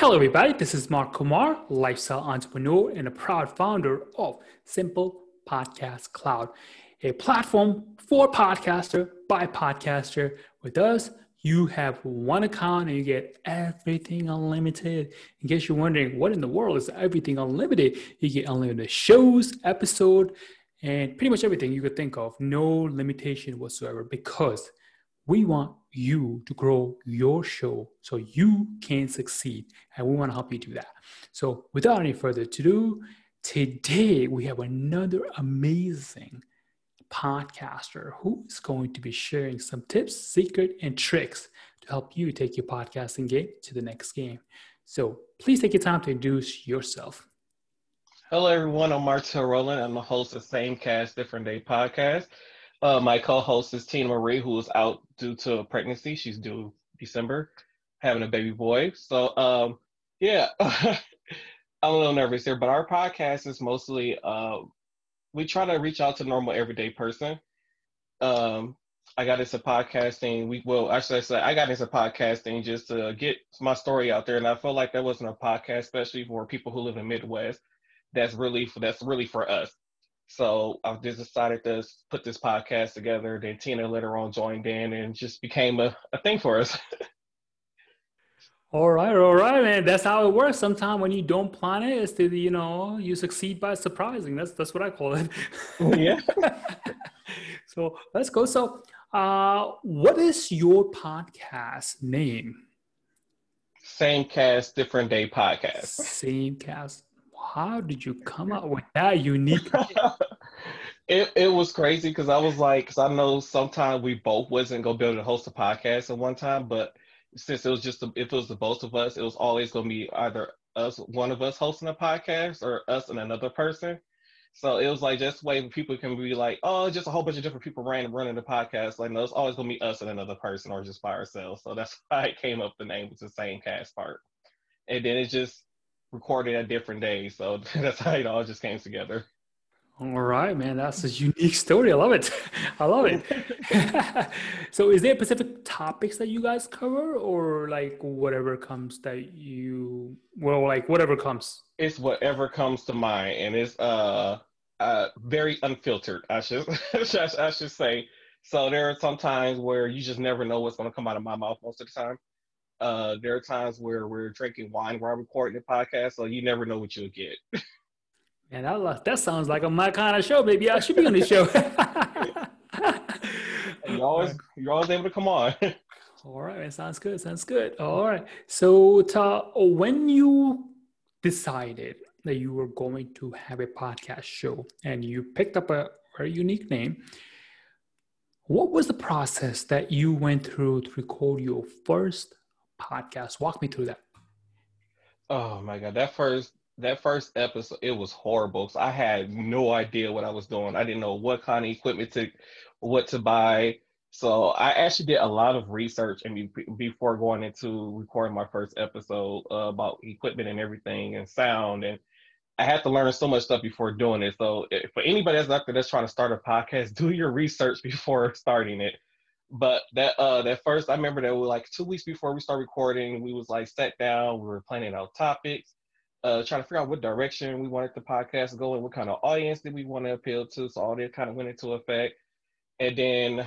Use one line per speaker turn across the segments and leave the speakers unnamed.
Hello, everybody. This is Mark Kumar, lifestyle entrepreneur and a proud founder of Simple Podcast Cloud, a platform for podcaster by podcaster. With us, you have one account and you get everything unlimited. In case you're wondering, what in the world is everything unlimited? You get unlimited shows, episode, and pretty much everything you could think of. No limitation whatsoever because we want you to grow your show so you can succeed. And we want to help you do that. So, without any further ado, today we have another amazing podcaster who is going to be sharing some tips, secret, and tricks to help you take your podcasting game to the next game. So, please take your time to introduce yourself.
Hello, everyone. I'm Martel Rowland. I'm the host of Same Cast, Different Day podcast. Uh, my co-host is Tina Marie, who is out due to pregnancy. She's due December, having a baby boy. So, um, yeah, I'm a little nervous here, but our podcast is mostly uh, we try to reach out to normal everyday person. Um, I got into podcasting. We well, actually, I said I got into podcasting just to get my story out there, and I felt like that wasn't a podcast, especially for people who live in Midwest. That's really for that's really for us. So I just decided to put this podcast together. Then Tina later on joined in and just became a, a thing for us.
all right, all right, man. That's how it works. Sometimes when you don't plan it, it's the you know you succeed by surprising. That's that's what I call it.
yeah.
so let's go. So, uh, what is your podcast name?
Same cast, different day podcast.
Same cast, how did you come up with that unique?
it it was crazy because I was like, because I know sometimes we both wasn't gonna be able to host a podcast at one time, but since it was just if it was the both of us, it was always gonna be either us, one of us hosting a podcast, or us and another person. So it was like just way people can be like, oh, just a whole bunch of different people random running the podcast. Like, no, it's always gonna be us and another person, or just by ourselves. So that's why it came up the name with the same cast part. And then it just recorded at different days. So that's how it all just came together.
All right, man. That's a unique story. I love it. I love it. so is there specific topics that you guys cover or like whatever comes that you well like whatever comes?
It's whatever comes to mind and it's uh uh very unfiltered, I should I should say. So there are some times where you just never know what's gonna come out of my mouth most of the time. Uh, there are times where we're drinking wine while recording the podcast, so you never know what you'll get.
Man, that, that sounds like a my kind of show. Maybe I should be on the show.
you always you're always able to come on.
All right, man, sounds good. Sounds good. All right. So, ta, when you decided that you were going to have a podcast show and you picked up a very unique name, what was the process that you went through to record your first podcast. Walk me through that.
Oh my god, that first that first episode it was horrible. So I had no idea what I was doing. I didn't know what kind of equipment to what to buy. So I actually did a lot of research and before going into recording my first episode uh, about equipment and everything and sound and I had to learn so much stuff before doing it. So if, for anybody that's out there that's trying to start a podcast, do your research before starting it but that uh that first I remember that was like two weeks before we start recording, we was like sat down, we were planning out topics, uh trying to figure out what direction we wanted the podcast to go and what kind of audience did we want to appeal to. So all that kind of went into effect. And then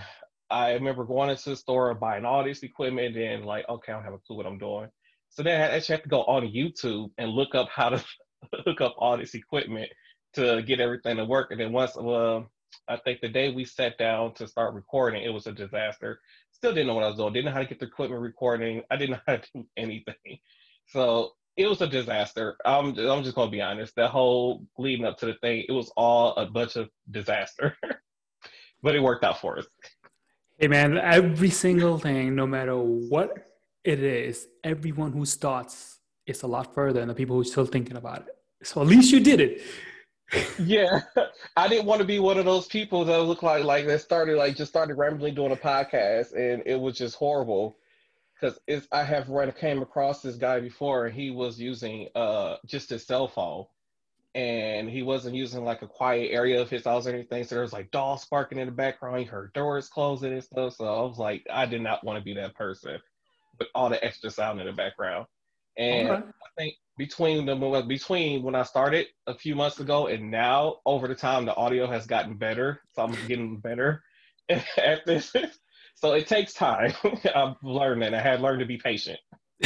I remember going into the store buying all this equipment and like, okay, I don't have a clue what I'm doing. So then I actually have to go on YouTube and look up how to hook up all this equipment to get everything to work. And then once uh, I think the day we sat down to start recording, it was a disaster. Still didn't know what I was doing. Didn't know how to get the equipment recording. I didn't know how to do anything. So it was a disaster. I'm I'm just gonna be honest. That whole leading up to the thing, it was all a bunch of disaster. but it worked out for us.
Hey man, every single thing, no matter what it is, everyone who starts is a lot further than the people who are still thinking about it. So at least you did it
yeah, I didn't want to be one of those people that look like like that started like just started randomly doing a podcast, and it was just horrible. Because it's I have run came across this guy before, and he was using uh just his cell phone, and he wasn't using like a quiet area of his house or anything. So there was like dogs barking in the background. He heard doors closing and stuff. So I was like, I did not want to be that person with all the extra sound in the background. And okay. think between the between when I started a few months ago and now, over the time, the audio has gotten better. So I'm getting better at this. So it takes time. I've learned. I had learned to be patient.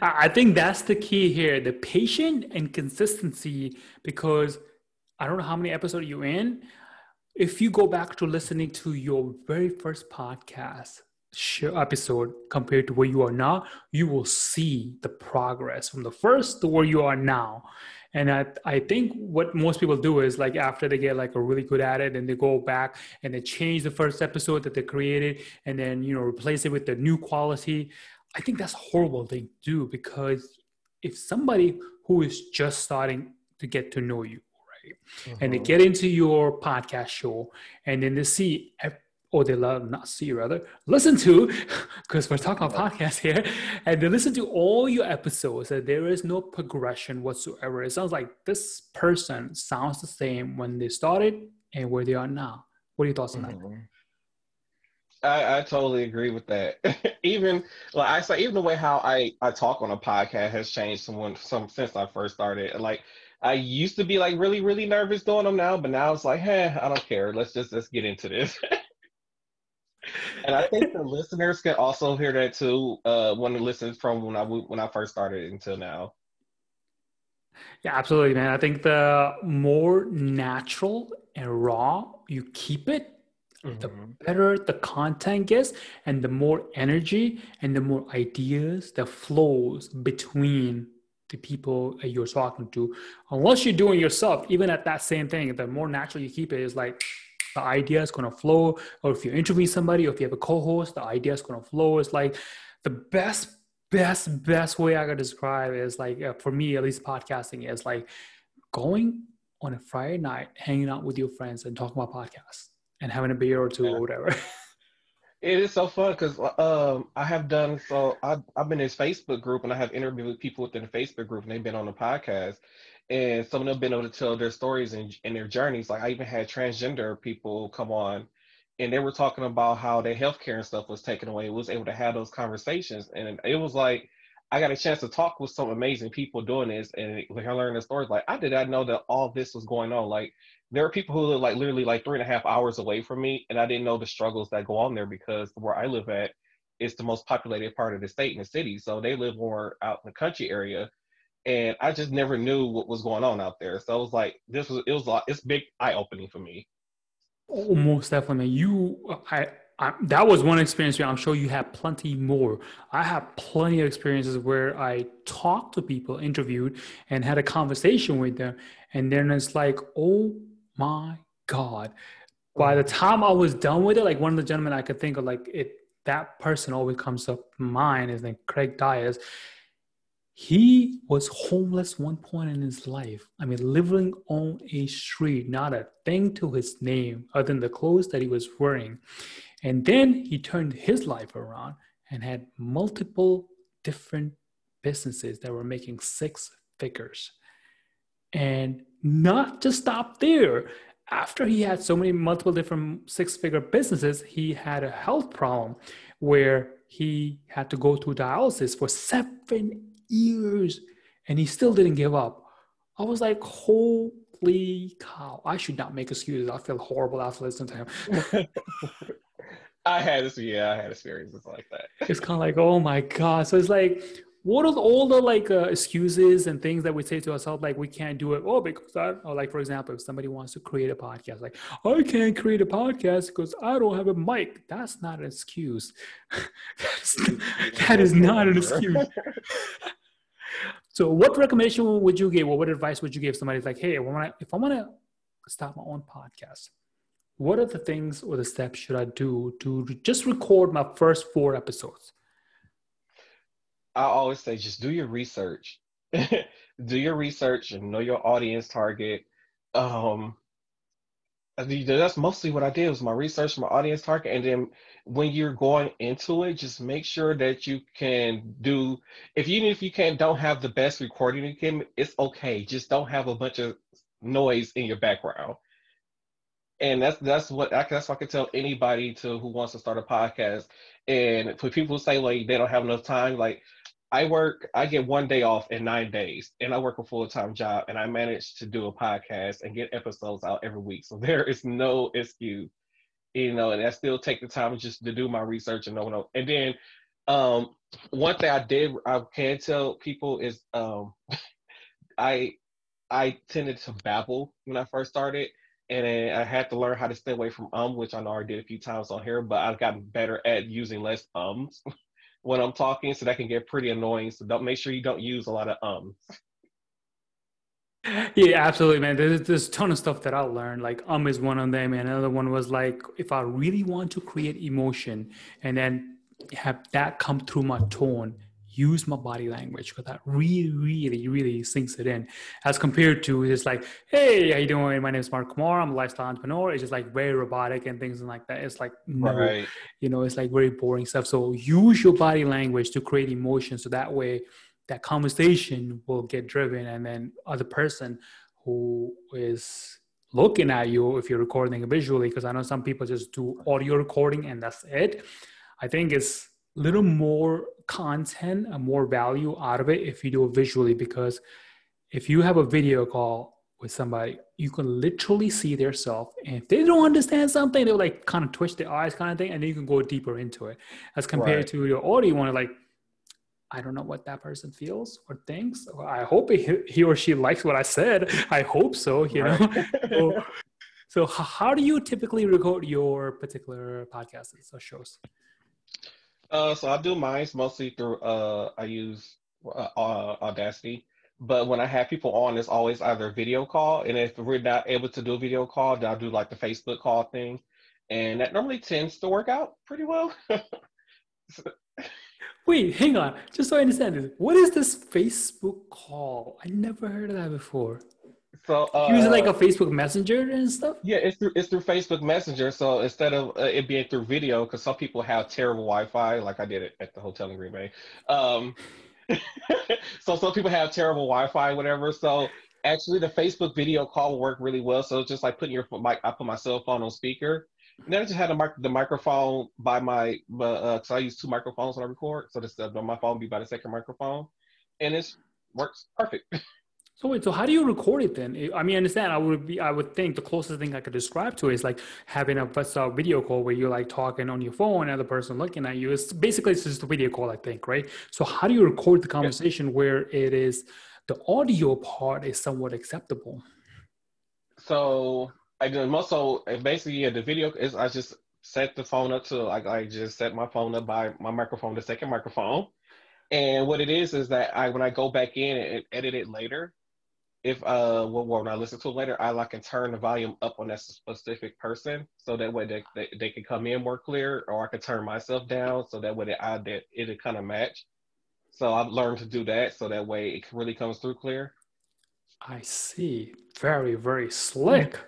I think that's the key here the patient and consistency because I don't know how many episodes you're in. If you go back to listening to your very first podcast episode compared to where you are now, you will see the progress from the first to where you are now. And I, I think what most people do is like after they get like a really good at it and they go back and they change the first episode that they created and then you know replace it with the new quality. I think that's a horrible thing to do because if somebody who is just starting to get to know you, right, mm-hmm. and they mm-hmm. get into your podcast show and then they see or they love not see rather listen to because we're talking about podcasts here and they listen to all your episodes and there is no progression whatsoever it sounds like this person sounds the same when they started and where they are now what are your thoughts on mm-hmm. that
I, I totally agree with that. even like I say, even the way how I, I talk on a podcast has changed someone some since I first started. Like I used to be like really, really nervous doing them now, but now it's like, hey, I don't care. Let's just let's get into this. and I think the listeners can also hear that too uh, when they listen from when I when I first started until now.
Yeah, absolutely, man. I think the more natural and raw you keep it, mm-hmm. the better the content gets, and the more energy and the more ideas that flows between the people you're talking to. Unless you're doing yourself, even at that same thing, the more natural you keep it is like the idea is going to flow. Or if you're interviewing somebody, or if you have a co-host, the idea is going to flow. It's like the best, best, best way I could describe is like uh, for me, at least podcasting is like going on a Friday night, hanging out with your friends and talking about podcasts and having a beer or two yeah. or whatever.
It is so fun because um, I have done so. I, I've been in this Facebook group and I have interviewed people within the Facebook group and they've been on the podcast and some of them been able to tell their stories and, and their journeys. Like I even had transgender people come on and they were talking about how their healthcare and stuff was taken away. was able to have those conversations. And it was like I got a chance to talk with some amazing people doing this and like I learned the stories. Like I did not know that all this was going on. Like there are people who live like literally like three and a half hours away from me, and I didn't know the struggles that go on there because where I live at is the most populated part of the state and the city. So they live more out in the country area and I just never knew what was going on out there. So it was like this was it was like it's big eye opening for me.
Oh, most definitely. You, I, I, that was one experience. I'm sure you have plenty more. I have plenty of experiences where I talked to people, interviewed, and had a conversation with them, and then it's like, oh my god. By the mm. time I was done with it, like one of the gentlemen I could think of, like it, that person always comes up mind is like Craig Dias he was homeless one point in his life. I mean, living on a street, not a thing to his name other than the clothes that he was wearing. And then he turned his life around and had multiple different businesses that were making six figures. And not to stop there, after he had so many multiple different six figure businesses, he had a health problem where he had to go through dialysis for seven years and he still didn't give up. I was like, holy cow. I should not make excuses. I feel horrible after listening to him.
I had this, yeah, I had experiences like that.
It's kind of like, oh my God. So it's like, what are all the like uh, excuses and things that we say to ourselves like we can't do it? Oh because that or like for example if somebody wants to create a podcast like i can't create a podcast because i don't have a mic. That's not an excuse. That's, that is not an excuse. So what recommendation would you give or what advice would you give somebody like hey if i want to start my own podcast what are the things or the steps should i do to just record my first four episodes
I always say just do your research. do your research and know your audience target. Um, that's mostly what I did was my research, my audience target, and then when you're going into it, just make sure that you can do. If even if you can't don't have the best recording equipment, it's okay. Just don't have a bunch of noise in your background. And that's that's what I, that's what I can tell anybody to who wants to start a podcast. And for people who say like they don't have enough time, like I work, I get one day off in nine days, and I work a full time job, and I manage to do a podcast and get episodes out every week. So there is no excuse, you know, and I still take the time just to do my research and know. know. And then um, one thing I did, I can tell people is um, I I tended to babble when I first started, and I had to learn how to stay away from um, which I know I did a few times on here, but I've gotten better at using less ums. when I'm talking, so that can get pretty annoying. So don't make sure you don't use a lot of ums.
Yeah, absolutely, man. There's, there's a ton of stuff that I learned. Like um is one of them, and another one was like if I really want to create emotion, and then have that come through my tone use my body language because that really, really, really sinks it in. As compared to just like, hey, how you doing? My name is Mark Kumar. I'm a lifestyle entrepreneur. It's just like very robotic and things like that. It's like no, right. you know, it's like very boring stuff. So use your body language to create emotion. So that way that conversation will get driven and then other person who is looking at you if you're recording visually, because I know some people just do audio recording and that's it. I think it's little more content and more value out of it if you do it visually because if you have a video call with somebody you can literally see their self and if they don't understand something they'll like kind of twitch their eyes kind of thing and then you can go deeper into it as compared right. to your audio you want to like I don't know what that person feels or thinks. I hope he, or she likes what I said. I hope so, you know. so, so, how do you typically record your particular podcasts or shows?
Uh, so I do mine mostly through uh, I use uh, uh, Audacity. But when I have people on, it's always either video call, and if we're not able to do a video call, then I'll do like the Facebook call thing, and that normally tends to work out pretty well.
Wait, hang on. Just so I understand this, what is this Facebook call? I never heard of that before.
So uh,
using like a Facebook Messenger and stuff.
Yeah, it's through it's through Facebook Messenger. So instead of uh, it being through video, because some people have terrible Wi-Fi, like I did it at the hotel in Green Bay. Um, so some people have terrible Wi-Fi, whatever. So actually, the Facebook video call will work really well. So it's just like putting your mic. I put my cell phone on speaker. And then I just had the, mic- the microphone by my, because uh, I use two microphones when I record. So this uh, my phone be by the second microphone, and it works perfect.
So wait, so how do you record it then? I mean, I understand. I would be, I would think the closest thing I could describe to it is like having a, video call where you're like talking on your phone, and the person looking at you. It's basically it's just a video call, I think, right? So how do you record the conversation where it is the audio part is somewhat acceptable?
So I do most so basically yeah, the video is I just set the phone up to like I just set my phone up by my microphone, the second microphone. And what it is is that I when I go back in and edit it later, if uh well, when I listen to it later, I like can turn the volume up on that specific person, so that way they, they, they can come in more clear, or I can turn myself down, so that way they, I that it'll kind of match. So I've learned to do that, so that way it really comes through clear.
I see. Very, very slick.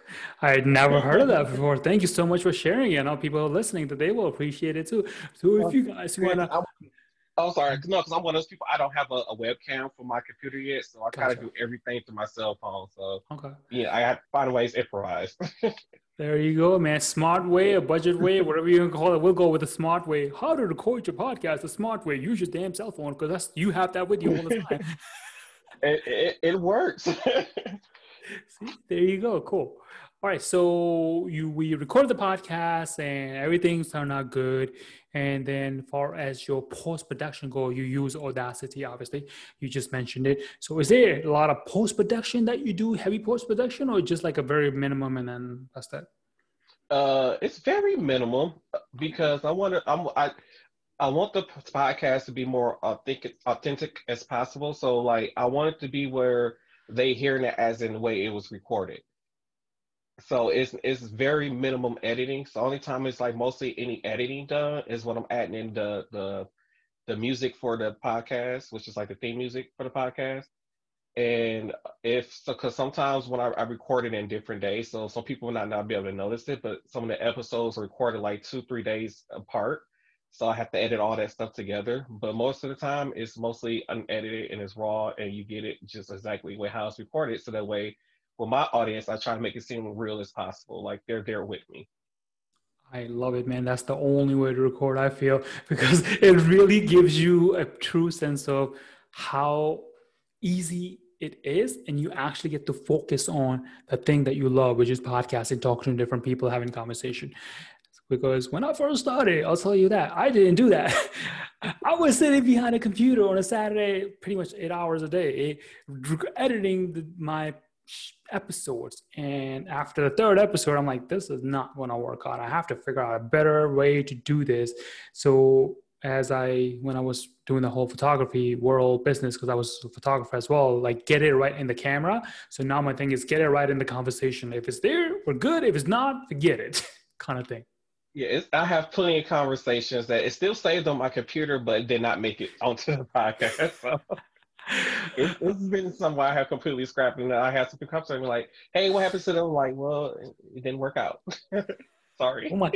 I had never heard of that before. Thank you so much for sharing it. I know people listening that they will appreciate it too. So if you guys want
Oh, sorry. No, because I'm one of those people. I don't have a, a webcam for my computer yet, so I kind of do everything through my cell phone. So okay, yeah, I have to find ways to improvise.
there you go, man. Smart way, a budget way, whatever you call it. We'll go with the smart way. How to record your podcast? The smart way. Use your damn cell phone because that's you have that with you all the time.
it, it, it works.
See, there you go. Cool. All right, so you we recorded the podcast and everything turned out good. And then, far as your post production go, you use Audacity. Obviously, you just mentioned it. So, is there a lot of post production that you do, heavy post production, or just like a very minimum, and then that's that?
Uh, it's very minimal because I want to. I'm I. I want the podcast to be more authentic, authentic as possible. So, like, I want it to be where they hearing it as in the way it was recorded so it's it's very minimum editing. So only time it's like mostly any editing done is when I'm adding in the the the music for the podcast, which is like the theme music for the podcast. And if so, because sometimes when I, I record it in different days, so some people might not be able to notice it, but some of the episodes are recorded like two three days apart. So I have to edit all that stuff together. But most of the time, it's mostly unedited and it's raw, and you get it just exactly how it's recorded. So that way, with my audience, I try to make it seem real as possible, like they're there with me.
I love it, man. That's the only way to record, I feel, because it really gives you a true sense of how easy it is. And you actually get to focus on the thing that you love, which is podcasting, talking to different people, having conversation. Because when I first started, I'll tell you that I didn't do that. I was sitting behind a computer on a Saturday, pretty much eight hours a day, eh, editing the, my episodes. And after the third episode, I'm like, this is not going to work out. I have to figure out a better way to do this. So as I, when I was doing the whole photography world business, because I was a photographer as well, like get it right in the camera. So now my thing is get it right in the conversation. If it's there, we're good. If it's not, forget it, kind of thing.
Yeah, I have plenty of conversations that it still saved on my computer, but did not make it onto the podcast. So it, has been somewhere I have completely scrapped, and I have some conversation like, "Hey, what happened to them?" I'm like, well, it didn't work out. Sorry.
Oh my!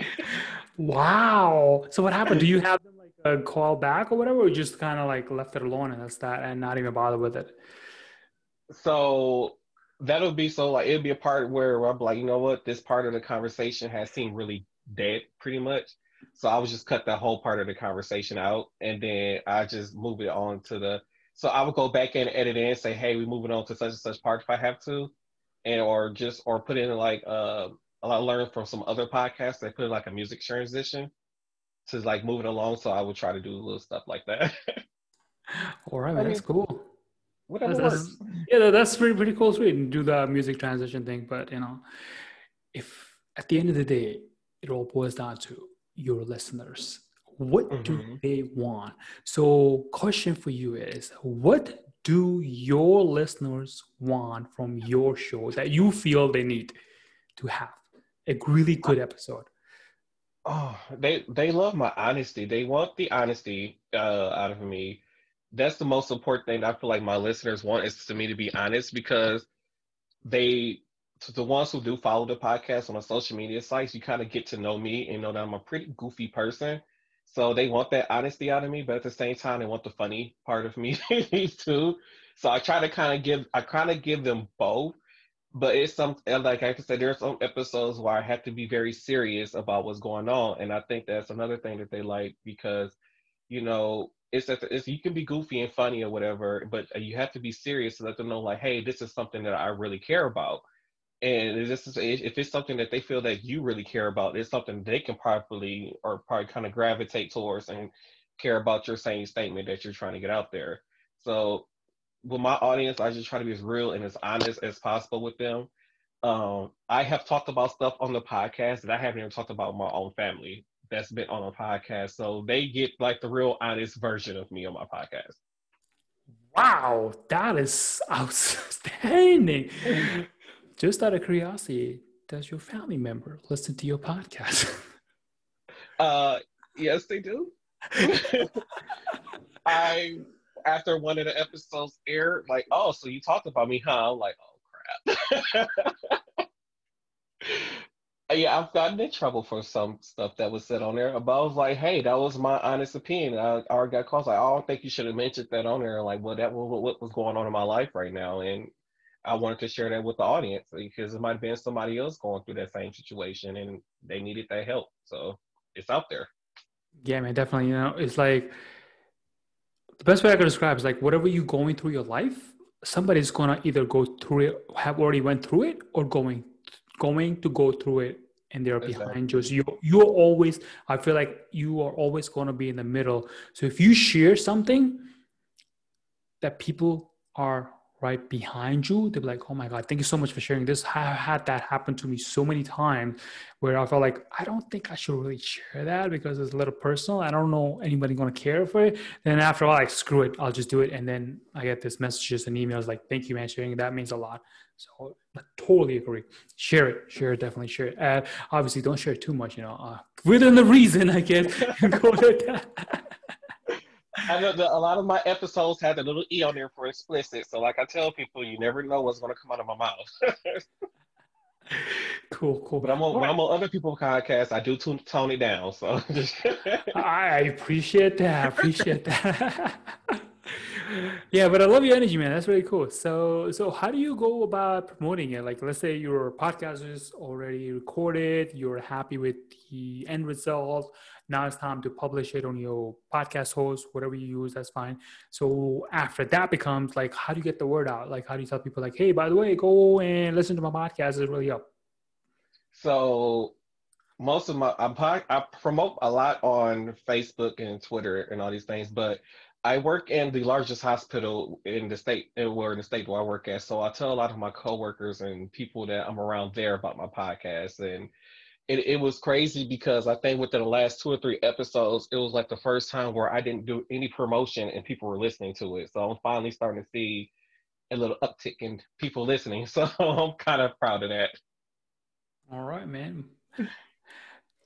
Wow. So what happened? Do you have them like uh, a call back or whatever, or just kind of like left it alone and that's that, and not even bother with it?
So that'll be so like it'll be a part where I'm like, you know what, this part of the conversation has seemed really dead pretty much. So I was just cut that whole part of the conversation out, and then I just move it on to the. So I would go back and edit in and say, "Hey, we're moving on to such and such part if I have to," and or just or put in like uh, I learned from some other podcasts they put in like a music transition to like moving along. So I would try to do a little stuff like that.
All right, man, that's cool.
Whatever that's, works.
That's, yeah, that's pretty pretty cool. Sweet, do the music transition thing, but you know, if at the end of the day it all boils down to your listeners. What mm-hmm. do they want? So, question for you is what do your listeners want from your show that you feel they need to have a really good episode?
Oh, they they love my honesty. They want the honesty uh, out of me. That's the most important thing I feel like my listeners want is to me to be honest because they to the ones who do follow the podcast on the social media sites, you kind of get to know me and know that I'm a pretty goofy person. So they want that honesty out of me, but at the same time, they want the funny part of me too. So I try to kind of give, I kind of give them both. But it's some, like I said, there are some episodes where I have to be very serious about what's going on, and I think that's another thing that they like because, you know, it's that it's, you can be goofy and funny or whatever, but uh, you have to be serious to let them know, like, hey, this is something that I really care about and this is if it's something that they feel that you really care about, it's something they can probably or probably kind of gravitate towards and care about your same statement that you're trying to get out there. So with my audience, I just try to be as real and as honest as possible with them. Um, I have talked about stuff on the podcast that I haven't even talked about my own family that's been on a podcast. So they get like the real honest version of me on my podcast.
Wow, that is outstanding. Just out of curiosity, does your family member listen to your podcast?
uh, yes, they do. I after one of the episodes aired, like, oh, so you talked about me, huh? I'm like, oh crap. yeah, I've gotten in trouble for some stuff that was said on there. But I was like, hey, that was my honest opinion. I, already got calls like, oh, I don't think you should have mentioned that on there. Like, well, that what was going on in my life right now, and I wanted to share that with the audience because it might have been somebody else going through that same situation and they needed that help. So it's out there.
Yeah, man, definitely. You know, it's like the best way I could describe is like whatever you're going through your life, somebody's gonna either go through it, have already went through it, or going going to go through it and they're exactly. behind you. So you you're always I feel like you are always gonna be in the middle. So if you share something that people are right behind you, they'll be like, oh my God, thank you so much for sharing this. I had that happen to me so many times where I felt like, I don't think I should really share that because it's a little personal. I don't know anybody to care for it. Then after a while, like, screw it, I'll just do it. And then I get this messages and emails like, thank you, man, sharing. That means a lot. So I totally agree. Share it, share it, definitely share it. Uh, obviously, don't share too much, you know, uh, within the reason, I guess.
I know that a lot of my episodes had a little e on there for explicit. So, like I tell people, you never know what's going to come out of my mouth.
cool, cool.
But I'm on, when I'm on other people's podcasts, I do tone it down. So
I appreciate that. I appreciate that. yeah, but I love your energy, man. That's really cool. So, so how do you go about promoting it? Like, let's say your podcast is already recorded, you're happy with the end result. Now it's time to publish it on your podcast host, whatever you use, that's fine. So after that becomes like, how do you get the word out? Like, how do you tell people like, hey, by the way, go and listen to my podcast. It's really up.
So most of my I, I promote a lot on Facebook and Twitter and all these things, but I work in the largest hospital in the state, uh, or in the state where I work at. So I tell a lot of my coworkers and people that I'm around there about my podcast, and it, it was crazy because I think within the last two or three episodes, it was like the first time where I didn't do any promotion and people were listening to it. So I'm finally starting to see a little uptick in people listening. So I'm kind of proud of that.
All right, man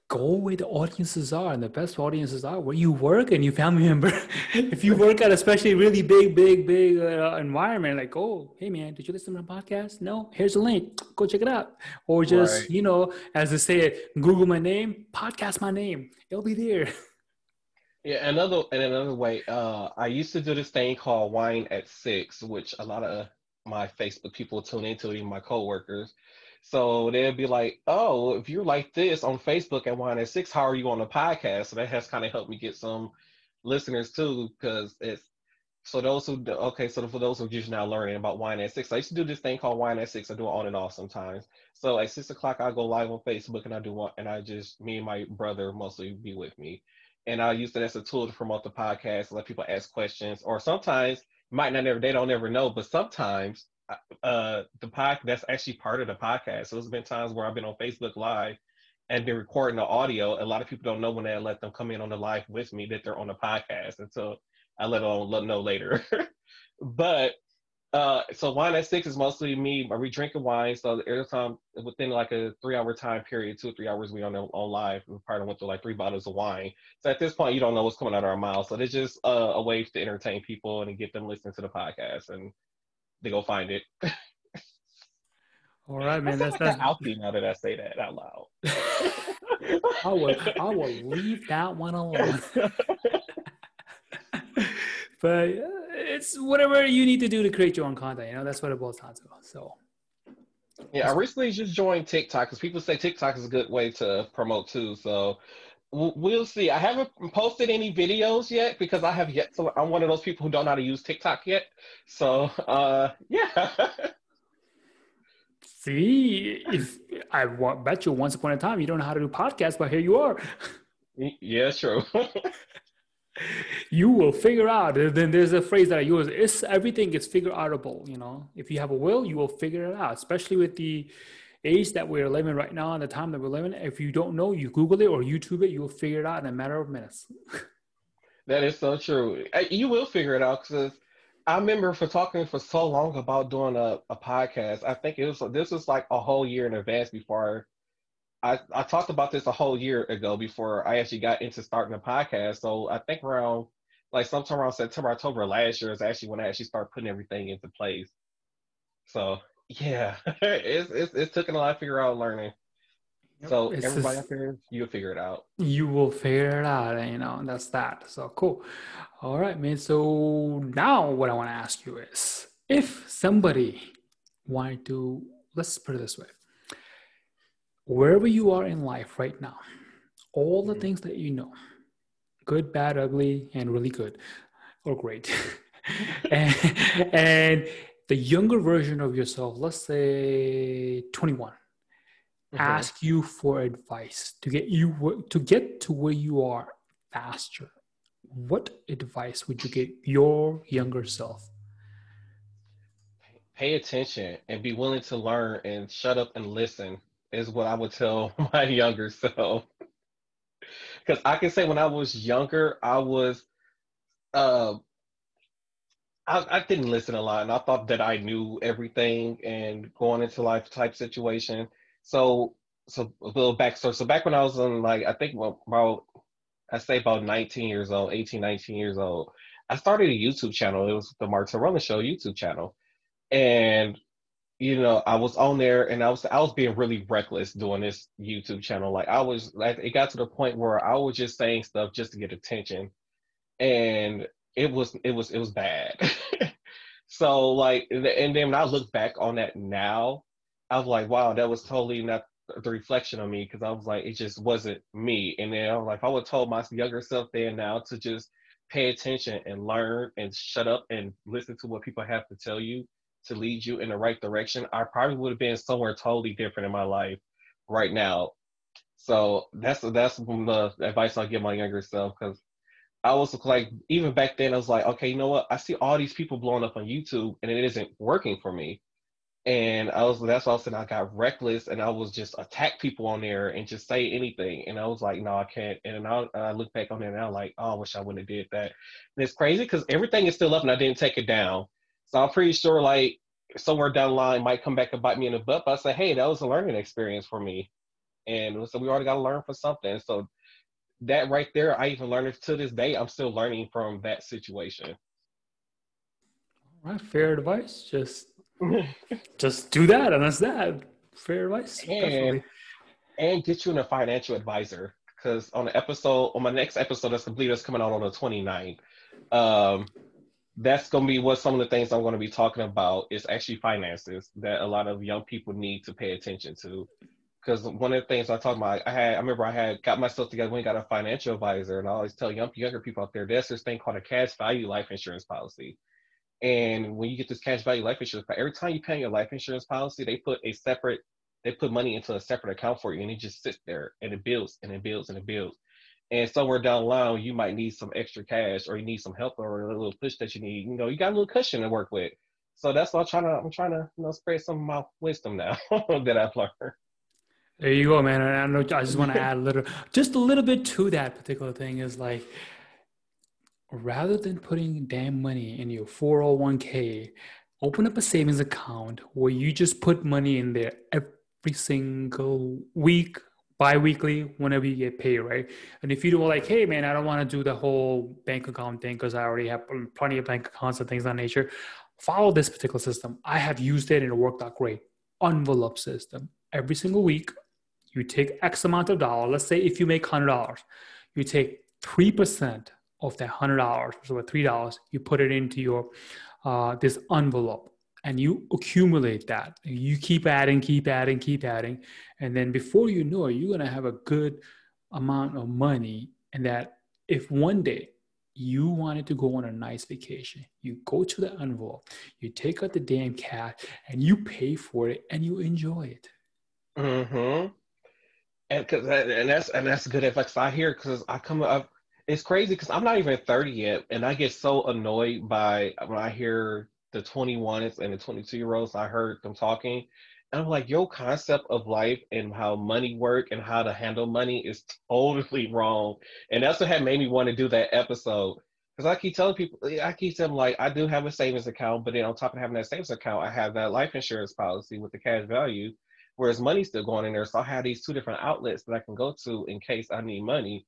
go where the audiences are and the best audiences are where you work and your family member. If you work at especially really big big big uh, environment like oh hey man did you listen to my podcast? No. Here's a link. Go check it out. Or just right. you know as I say google my name podcast my name. It'll be there.
Yeah another and another way uh i used to do this thing called wine at six which a lot of my facebook people tune into even my coworkers so they'll be like, "Oh, if you're like this on Facebook at Wine at Six, how are you on the podcast?" So that has kind of helped me get some listeners too, because it's so those who okay. So for those who are just now learning about Wine at Six, I used to do this thing called Wine at Six. I do it on and off sometimes. So at six o'clock, I go live on Facebook and I do one, and I just me and my brother mostly be with me, and I use that as a tool to promote the podcast, let people ask questions, or sometimes might not never they don't ever know, but sometimes uh, the pod that's actually part of the podcast. So there's been times where I've been on Facebook Live and been recording the audio. A lot of people don't know when I let them come in on the live with me that they're on the podcast until I let them, know later. but uh, so wine at six is mostly me. We drinking wine? So every time within like a three hour time period, two or three hours, we on the on live. We probably went through like three bottles of wine. So at this point, you don't know what's coming out of our mouths. So it's just uh, a way to entertain people and get them listening to the podcast. And to go find it.
All right, man.
That's that's outfit now that I say that out loud.
I will I will leave that one alone. but uh, it's whatever you need to do to create your own content. You know, that's what it boils down to. So.
Yeah, I recently just joined TikTok because people say TikTok is a good way to promote too. So we'll see. I haven't posted any videos yet because I have yet to. I'm one of those people who don't know how to use TikTok yet. So uh, yeah.
see, if I want, bet you once upon a time you don't know how to do podcasts, but here you are.
Yeah, true.
you will figure out. Then there's a phrase that I use: "It's everything is figure outable." You know, if you have a will, you will figure it out. Especially with the age that we're living right now and the time that we're living, if you don't know, you Google it or YouTube it, you'll figure it out in a matter of minutes.
that is so true. You will figure it out because I remember for talking for so long about doing a, a podcast. I think it was this was like a whole year in advance before I, I talked about this a whole year ago before I actually got into starting a podcast. So I think around like sometime around September, October last year is actually when I actually started putting everything into place. So yeah, it's, it's it's taken a lot to figure out learning. So it's everybody just, out there, you'll figure it out.
You will figure it out, you know, that's that. So cool. All right, man. So now what I want to ask you is if somebody wanted to let's put it this way. Wherever you are in life right now, all the mm-hmm. things that you know, good, bad, ugly, and really good or great. and, and the younger version of yourself, let's say 21, mm-hmm. ask you for advice to get you to get to where you are faster, what advice would you give your younger self?
Pay attention and be willing to learn and shut up and listen is what I would tell my younger self. Because I can say when I was younger, I was uh, I, I didn't listen a lot, and I thought that I knew everything and going into life type situation. So, so a little backstory. So back when I was in like, I think about, I say about 19 years old, 18, 19 years old, I started a YouTube channel. It was the Mark Torella Show YouTube channel, and you know, I was on there and I was I was being really reckless doing this YouTube channel. Like I was like it got to the point where I was just saying stuff just to get attention. And it was it was it was bad. so like, and then when I look back on that now, I was like, wow, that was totally not the reflection on me because I was like, it just wasn't me. And then I was like, if I would told my younger self then now to just pay attention and learn and shut up and listen to what people have to tell you to lead you in the right direction, I probably would have been somewhere totally different in my life right now. So that's that's the advice I'll give my younger self because I was like, even back then, I was like, okay, you know what? I see all these people blowing up on YouTube and it isn't working for me. And I was, that's why I said I got reckless and I was just attack people on there and just say anything. And I was like, no, I can't. And I, I look back on it and I'm like, oh, I wish I wouldn't have did that. And it's crazy because everything is still up and I didn't take it down. So I'm pretty sure like somewhere down the line might come back and bite me in the butt. But I say, hey, that was a learning experience for me. And so we already got to learn for something. So that right there, I even learned it to this day. I'm still learning from that situation.
All right, fair advice. Just just do that, and that's that. Fair advice.
And, definitely. and get you in a financial advisor because on the episode, on my next episode that's complete, that's coming out on the 29th. Um, that's going to be what some of the things I'm going to be talking about is actually finances that a lot of young people need to pay attention to because one of the things I talk about, I had, I remember I had got myself together when I got a financial advisor, and I always tell young younger people out there, there's this thing called a cash value life insurance policy. And when you get this cash value life insurance, every time you pay on your life insurance policy, they put a separate, they put money into a separate account for you, and it just sits there, and it builds, and it builds, and it builds. And somewhere down the line, you might need some extra cash, or you need some help, or a little push that you need. You know, you got a little cushion to work with. So that's what I'm trying to, I'm trying to, you know, spread some of my wisdom now that I've learned.
There you go, man. I know. I just want to add a little, just a little bit to that particular thing is like, rather than putting damn money in your 401k, open up a savings account where you just put money in there every single week, bi-weekly, whenever you get paid, right? And if you do like, hey man, I don't want to do the whole bank account thing because I already have plenty of bank accounts and things of that nature, follow this particular system. I have used it and it worked out great. Envelope system. Every single week, you take X amount of dollars. Let's say if you make hundred dollars, you take three percent of that hundred dollars, so three dollars, you put it into your uh, this envelope, and you accumulate that. You keep adding, keep adding, keep adding, and then before you know it, you're gonna have a good amount of money. And that if one day you wanted to go on a nice vacation, you go to the envelope, you take out the damn cash, and you pay for it, and you enjoy it.
Mm-hmm and cause uh, and that's and that's good advice I hear because I come up. It's crazy because I'm not even 30 yet, and I get so annoyed by when I hear the 21s and the 22 year olds. I heard them talking, and I'm like, your concept of life and how money work and how to handle money is totally wrong. And that's what had made me want to do that episode. Because I keep telling people, I keep telling like, I do have a savings account, but then on top of having that savings account, I have that life insurance policy with the cash value whereas money's still going in there. So I have these two different outlets that I can go to in case I need money.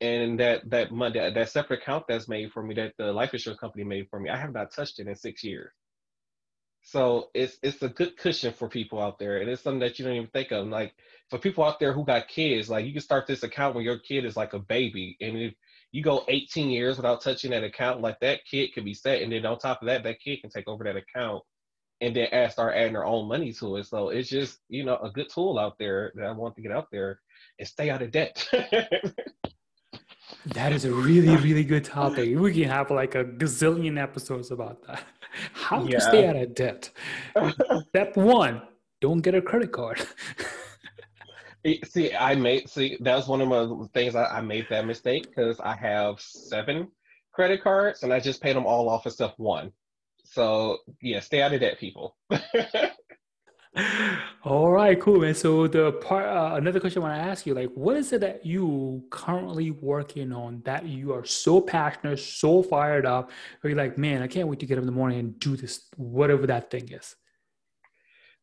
And that that money that, that separate account that's made for me, that the life insurance company made for me, I have not touched it in six years. So it's it's a good cushion for people out there, and it's something that you don't even think of. Like for people out there who got kids, like you can start this account when your kid is like a baby, and if you go 18 years without touching that account, like that kid can be set, and then on top of that, that kid can take over that account and then add, start adding their own money to it. So it's just, you know, a good tool out there that I want to get out there and stay out of debt.
that is a really, really good topic. We can have like a gazillion episodes about that. How yeah. to stay out of debt. Step one, don't get a credit card.
see, I made see that was one of the things I, I made that mistake because I have seven credit cards and I just paid them all off of step one. So yeah, stay out of that, people.
All right, cool, man. So the part, uh, another question I want to ask you, like, what is it that you currently working on that you are so passionate, so fired up, or you're like, man, I can't wait to get up in the morning and do this, whatever that thing is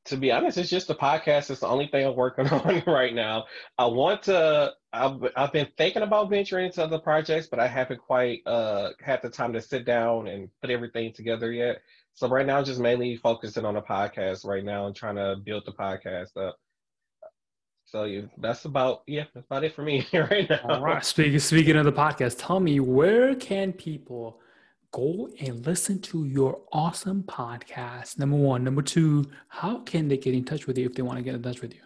to be honest, it's just the podcast. It's the only thing I'm working on right now. I want to. I've, I've been thinking about venturing into other projects, but I haven't quite uh, had the time to sit down and put everything together yet. So right now, I'm just mainly focusing on the podcast right now and trying to build the podcast up. So yeah, that's about yeah, that's about it for me right now.
All right. Speaking speaking of the podcast, tell me where can people go and listen to your awesome podcast. Number one. Number two, how can they get in touch with you if they want to get in touch with you?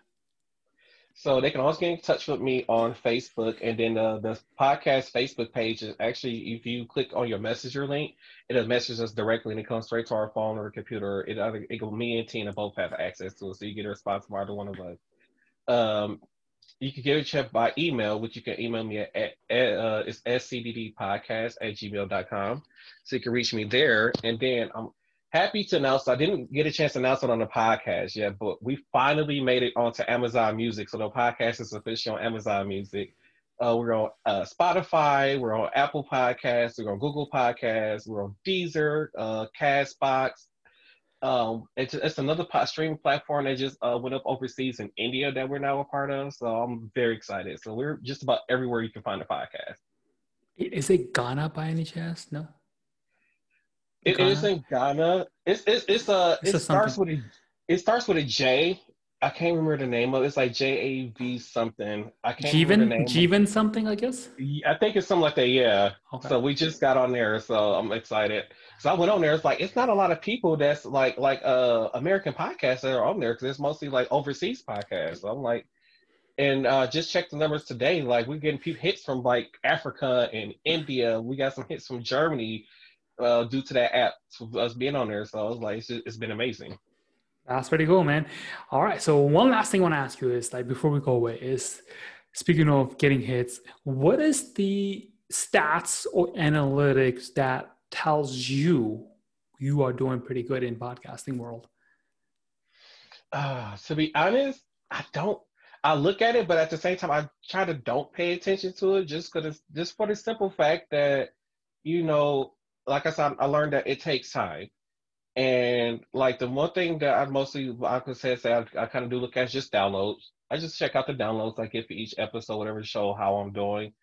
So they can always get in touch with me on Facebook, and then uh, the podcast Facebook page is actually if you click on your messenger link, it'll message us directly, and it comes straight to our phone or computer. It it go me and Tina both have access to it, so you get a response from either one of us. Um, you can get a check by email, which you can email me at, at, uh, it's scddpodcast at gmail.com. So you can reach me there. And then I'm happy to announce, I didn't get a chance to announce it on the podcast yet, but we finally made it onto Amazon Music. So the podcast is officially on Amazon Music. Uh, we're on uh, Spotify, we're on Apple Podcasts, we're on Google Podcasts, we're on Deezer, uh, Castbox, um, it's, it's another pot streaming platform that just uh, went up overseas in India that we're now a part of. So I'm very excited. So we're just about everywhere you can find a podcast.
Is it Ghana by any chance? No.
It Ghana? in Ghana. It's it's it's a it starts something. with a it starts with a J. I can't remember the name of it. It's like J A V something. I can't
Jeevan, remember the name. Jeevan something, I guess.
I think it's something like that. Yeah. Okay. So we just got on there, so I'm excited. So I went on there. It's like it's not a lot of people that's like like uh American podcasts that are on there because it's mostly like overseas podcasts. So I'm like, and uh, just check the numbers today. Like we're getting few hits from like Africa and India. We got some hits from Germany uh, due to that app, us being on there. So I was like, it's, just, it's been amazing.
That's pretty cool, man. All right. So one last thing I want to ask you is like before we go away is speaking of getting hits, what is the stats or analytics that tells you you are doing pretty good in podcasting world?
Uh, to be honest, I don't. I look at it, but at the same time, I try to don't pay attention to it just because just for the simple fact that you know, like I said, I learned that it takes time. And like the one thing that I mostly I could say, say I, I kind of do look at just downloads. I just check out the downloads I get for each episode, whatever show how I'm doing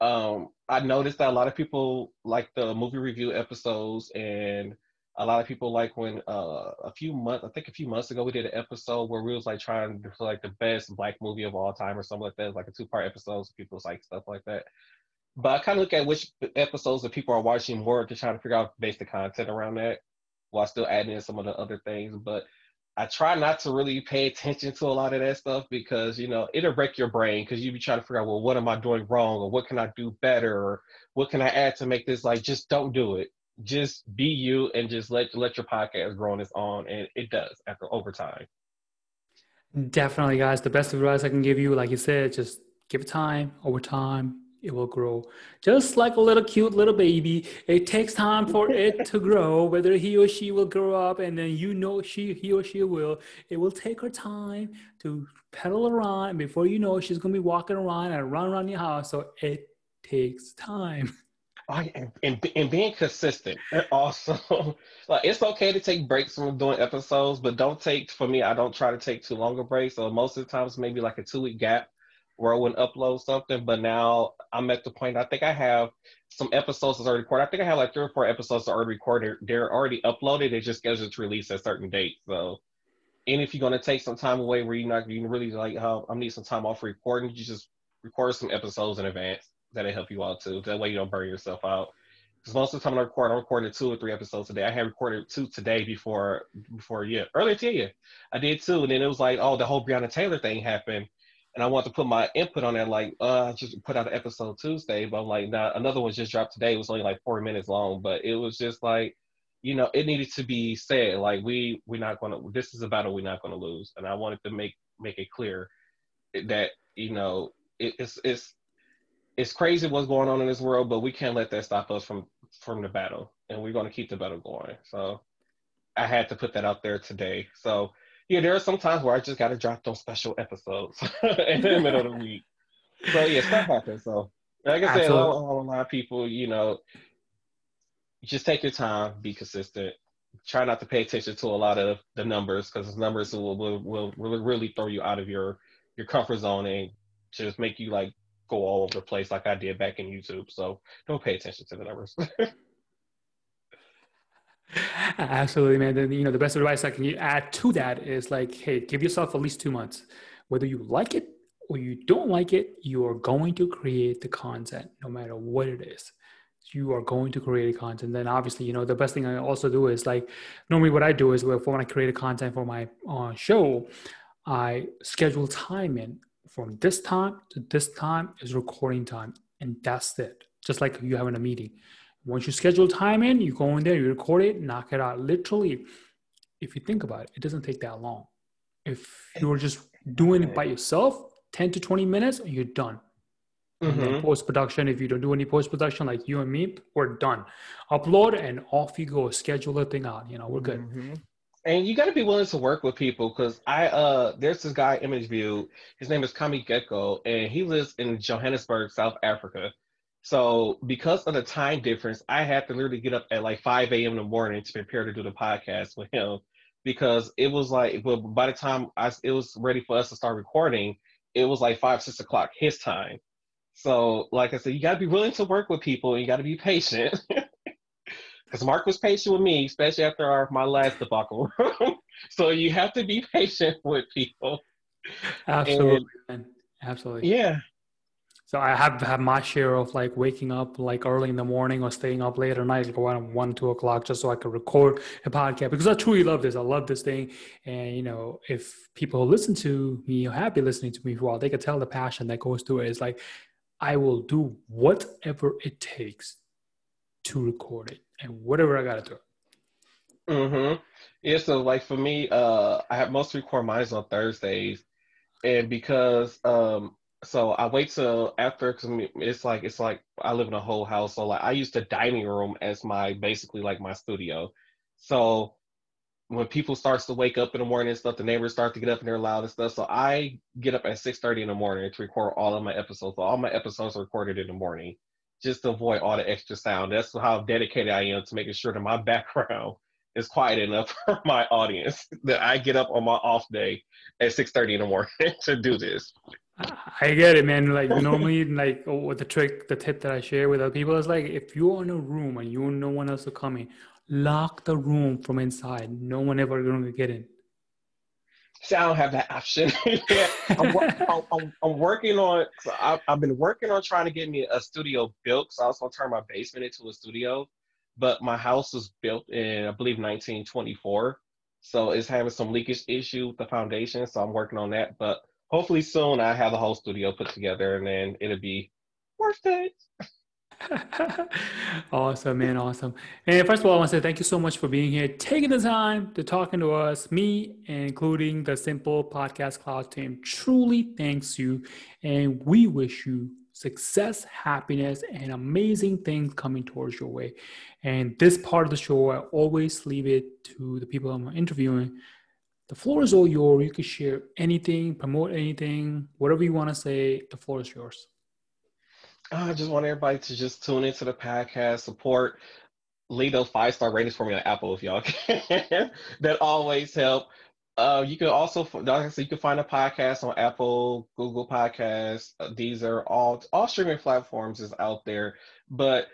um, I noticed that a lot of people like the movie review episodes, and a lot of people like when uh, a few months, I think a few months ago, we did an episode where we was like trying to like the best black movie of all time or something like that, like a two part episode. So people like stuff like that. But I kind of look at which episodes that people are watching more to try to figure out basic content around that, while still adding in some of the other things. But I try not to really pay attention to a lot of that stuff because you know it'll wreck your brain because you be trying to figure out well what am I doing wrong or what can I do better or what can I add to make this like just don't do it just be you and just let let your podcast grow on its own and it does after over time.
Definitely, guys. The best advice I can give you, like you said, just give it time over time it will grow. Just like a little cute little baby it takes time for it to grow. Whether he or she will grow up and then you know she he or she will it will take her time to pedal around. And before you know she's going to be walking around and run around your house. So it takes time.
And, and, and being consistent and also like it's okay to take breaks from doing episodes but don't take for me i don't try to take too long a break so most of the times maybe like a two week gap where I wouldn't upload something, but now I'm at the point I think I have some episodes that's already recorded. I think I have like three or four episodes that are already recorded. They're already uploaded. It just scheduled to release at certain date. So, and if you're gonna take some time away where you're not you really like, oh, I need some time off recording, you just record some episodes in advance. That'll help you out too. That way you don't burn yourself out. Because most of the time I record, I'm recording two or three episodes a day. I had recorded two today before before yeah earlier today. I did two, and then it was like, oh, the whole Breonna Taylor thing happened and I want to put my input on that. Like, uh, I just put out an episode Tuesday, but I'm like, nah, another one just dropped today. It was only like four minutes long, but it was just like, you know, it needed to be said. Like, we we're not gonna. This is a battle we're not gonna lose, and I wanted to make make it clear that you know it, it's it's it's crazy what's going on in this world, but we can't let that stop us from from the battle, and we're gonna keep the battle going. So I had to put that out there today. So yeah, there are some times where I just got to drop those special episodes in the middle of the week. So yeah, stuff happens. So like I said, a lot, a lot of people, you know, just take your time, be consistent. Try not to pay attention to a lot of the numbers because the numbers will, will, will, will really throw you out of your your comfort zone and just make you like go all over the place like I did back in YouTube. So don't pay attention to the numbers.
Absolutely, man. Then you know the best advice I can add to that is like, hey, give yourself at least two months. Whether you like it or you don't like it, you are going to create the content no matter what it is. you are going to create a content then obviously you know the best thing i also do is like normally what i do is when i create a content for my uh, show i schedule time in from this time to this time is recording time and that's it just like you having a meeting once you schedule time in you go in there you record it knock it out literally if you think about it it doesn't take that long if you're just doing it by yourself 10 to 20 minutes and you're done mm-hmm. post production. If you don't do any post production, like you and me, we're done. Upload and off you go. Schedule the thing out. You know, we're good.
Mm-hmm. And you got to be willing to work with people because I uh there's this guy Image View. His name is Kami Gecko, and he lives in Johannesburg, South Africa. So because of the time difference, I had to literally get up at like 5 a.m. in the morning to prepare to do the podcast with him because it was like, well, by the time I it was ready for us to start recording, it was like five, six o'clock his time. So, like I said, you got to be willing to work with people and you got to be patient. Because Mark was patient with me, especially after our, my last debacle. so, you have to be patient with people.
Absolutely. And, Absolutely.
Yeah.
So I have had my share of like waking up like early in the morning or staying up late at night, like around one, two o'clock, just so I could record a podcast because I truly love this. I love this thing. And, you know, if people listen to me or have been listening to me for a while, they could tell the passion that goes through it. It's like, I will do whatever it takes to record it and whatever I gotta do.
Mm-hmm. Yeah, so like for me, uh I have most record mine on Thursdays. And because um so I wait till after cause it's like it's like I live in a whole house. So like I use the dining room as my basically like my studio. So when people starts to wake up in the morning and stuff, the neighbors start to get up and they're loud and stuff. So I get up at six thirty in the morning to record all of my episodes. So all my episodes are recorded in the morning, just to avoid all the extra sound. That's how dedicated I am to making sure that my background is quiet enough for my audience that I get up on my off day at six thirty in the morning to do this.
I get it, man. Like normally, like oh, the trick, the tip that I share with other people is like, if you're in a room and you no one else to come in, lock the room from inside. No one ever going to get in.
See, I don't have that option. I'm, I'm, I'm, I'm, working on. So I, I've been working on trying to get me a studio built. So I was going to turn my basement into a studio, but my house was built in, I believe, 1924. So it's having some leakage issue with the foundation. So I'm working on that. But hopefully soon I have the whole studio put together, and then it'll be worth it.
awesome, man. Awesome. And first of all, I want to say thank you so much for being here, taking the time to talking to us, me, including the Simple Podcast Cloud team. Truly thanks you. And we wish you success, happiness, and amazing things coming towards your way. And this part of the show, I always leave it to the people I'm interviewing. The floor is all yours. You can share anything, promote anything, whatever you want to say. The floor is yours.
I just want everybody to just tune into the podcast, support, leave those five star ratings for me on Apple if y'all can. that always help. Uh, you can also, like I said, you can find a podcast on Apple, Google Podcasts. Uh, these are all all streaming platforms is out there. But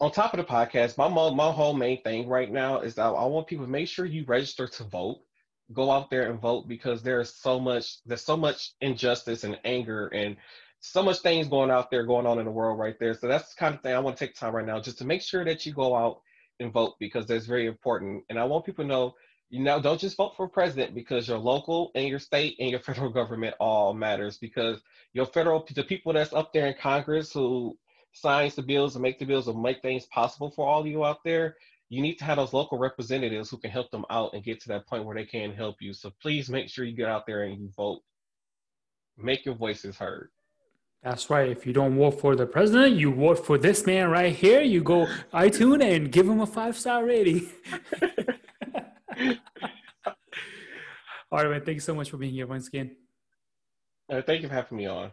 on top of the podcast, my my whole main thing right now is that I want people to make sure you register to vote. Go out there and vote because there's so much there's so much injustice and anger and so much things going out there going on in the world right there. So that's the kind of thing I want to take time right now just to make sure that you go out and vote because that's very important. And I want people to know, you know, don't just vote for president because your local and your state and your federal government all matters because your federal the people that's up there in Congress who signs the bills and make the bills and make things possible for all of you out there, you need to have those local representatives who can help them out and get to that point where they can help you. So please make sure you get out there and you vote. Make your voices heard.
That's right. If you don't vote for the president, you vote for this man right here. You go iTunes and give him a five star rating. All right, man. Thank you so much for being here once again.
Uh, thank you for having me on.